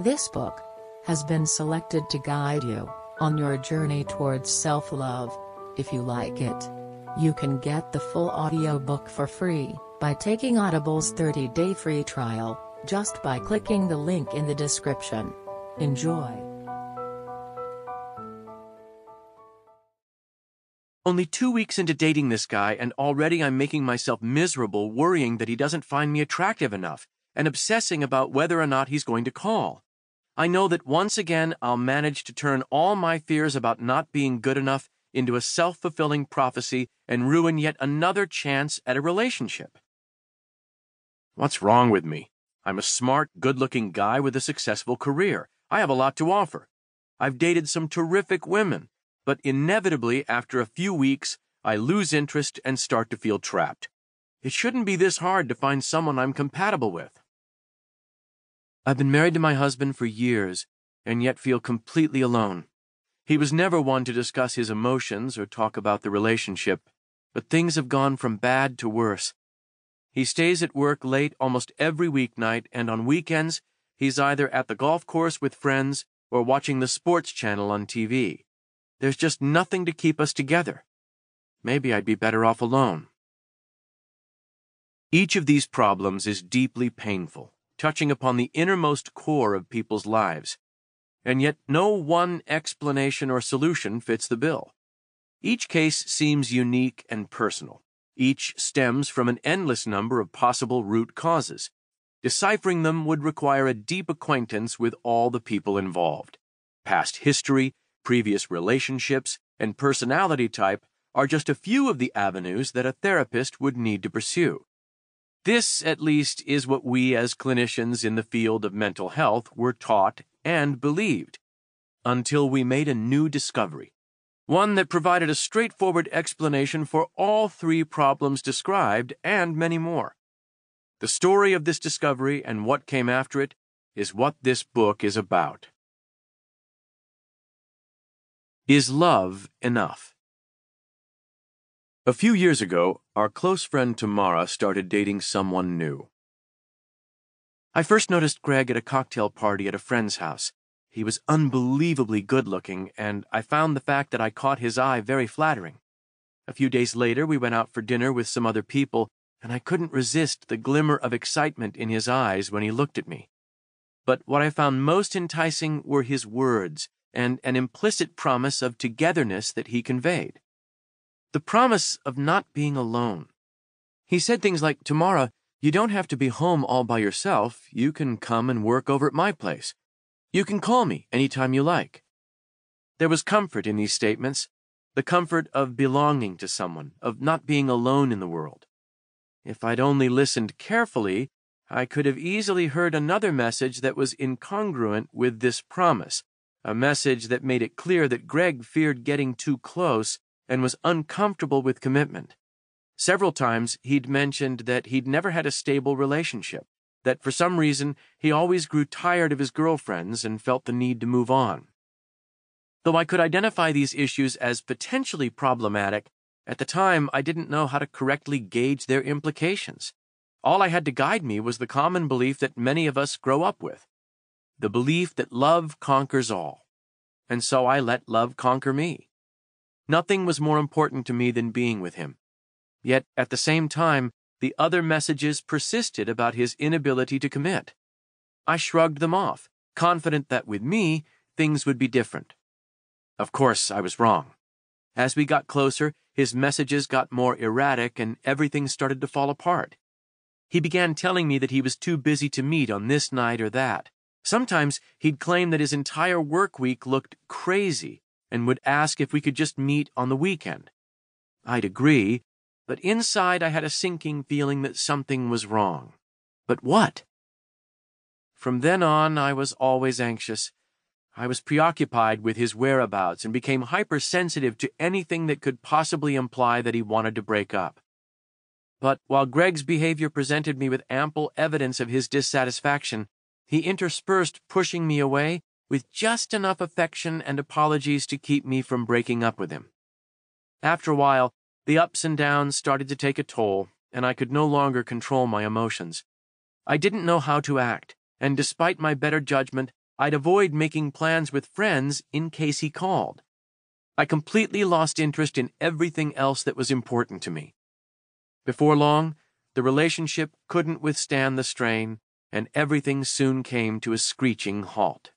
This book has been selected to guide you on your journey towards self-love. If you like it, you can get the full audiobook for free by taking Audible's 30-day free trial just by clicking the link in the description. Enjoy. Only two weeks into dating this guy, and already I'm making myself miserable worrying that he doesn't find me attractive enough and obsessing about whether or not he's going to call. I know that once again I'll manage to turn all my fears about not being good enough into a self fulfilling prophecy and ruin yet another chance at a relationship. What's wrong with me? I'm a smart, good looking guy with a successful career. I have a lot to offer. I've dated some terrific women, but inevitably, after a few weeks, I lose interest and start to feel trapped. It shouldn't be this hard to find someone I'm compatible with. I've been married to my husband for years, and yet feel completely alone. He was never one to discuss his emotions or talk about the relationship, but things have gone from bad to worse. He stays at work late almost every weeknight, and on weekends, he's either at the golf course with friends or watching the sports channel on TV. There's just nothing to keep us together. Maybe I'd be better off alone. Each of these problems is deeply painful touching upon the innermost core of people's lives. And yet no one explanation or solution fits the bill. Each case seems unique and personal. Each stems from an endless number of possible root causes. Deciphering them would require a deep acquaintance with all the people involved. Past history, previous relationships, and personality type are just a few of the avenues that a therapist would need to pursue. This, at least, is what we as clinicians in the field of mental health were taught and believed, until we made a new discovery, one that provided a straightforward explanation for all three problems described and many more. The story of this discovery and what came after it is what this book is about. Is love enough? A few years ago, our close friend Tamara started dating someone new. I first noticed Greg at a cocktail party at a friend's house. He was unbelievably good looking, and I found the fact that I caught his eye very flattering. A few days later, we went out for dinner with some other people, and I couldn't resist the glimmer of excitement in his eyes when he looked at me. But what I found most enticing were his words and an implicit promise of togetherness that he conveyed the promise of not being alone. He said things like, Tomorrow, you don't have to be home all by yourself. You can come and work over at my place. You can call me any time you like. There was comfort in these statements, the comfort of belonging to someone, of not being alone in the world. If I'd only listened carefully, I could have easily heard another message that was incongruent with this promise, a message that made it clear that Greg feared getting too close and was uncomfortable with commitment. Several times he'd mentioned that he'd never had a stable relationship, that for some reason he always grew tired of his girlfriends and felt the need to move on. Though I could identify these issues as potentially problematic, at the time I didn't know how to correctly gauge their implications. All I had to guide me was the common belief that many of us grow up with the belief that love conquers all. And so I let love conquer me. Nothing was more important to me than being with him. Yet, at the same time, the other messages persisted about his inability to commit. I shrugged them off, confident that with me, things would be different. Of course, I was wrong. As we got closer, his messages got more erratic and everything started to fall apart. He began telling me that he was too busy to meet on this night or that. Sometimes he'd claim that his entire work week looked crazy and would ask if we could just meet on the weekend. I'd agree, but inside I had a sinking feeling that something was wrong. But what? From then on, I was always anxious. I was preoccupied with his whereabouts and became hypersensitive to anything that could possibly imply that he wanted to break up. But while Greg's behavior presented me with ample evidence of his dissatisfaction, he interspersed pushing me away with just enough affection and apologies to keep me from breaking up with him. After a while, the ups and downs started to take a toll, and I could no longer control my emotions. I didn't know how to act, and despite my better judgment, I'd avoid making plans with friends in case he called. I completely lost interest in everything else that was important to me. Before long, the relationship couldn't withstand the strain, and everything soon came to a screeching halt.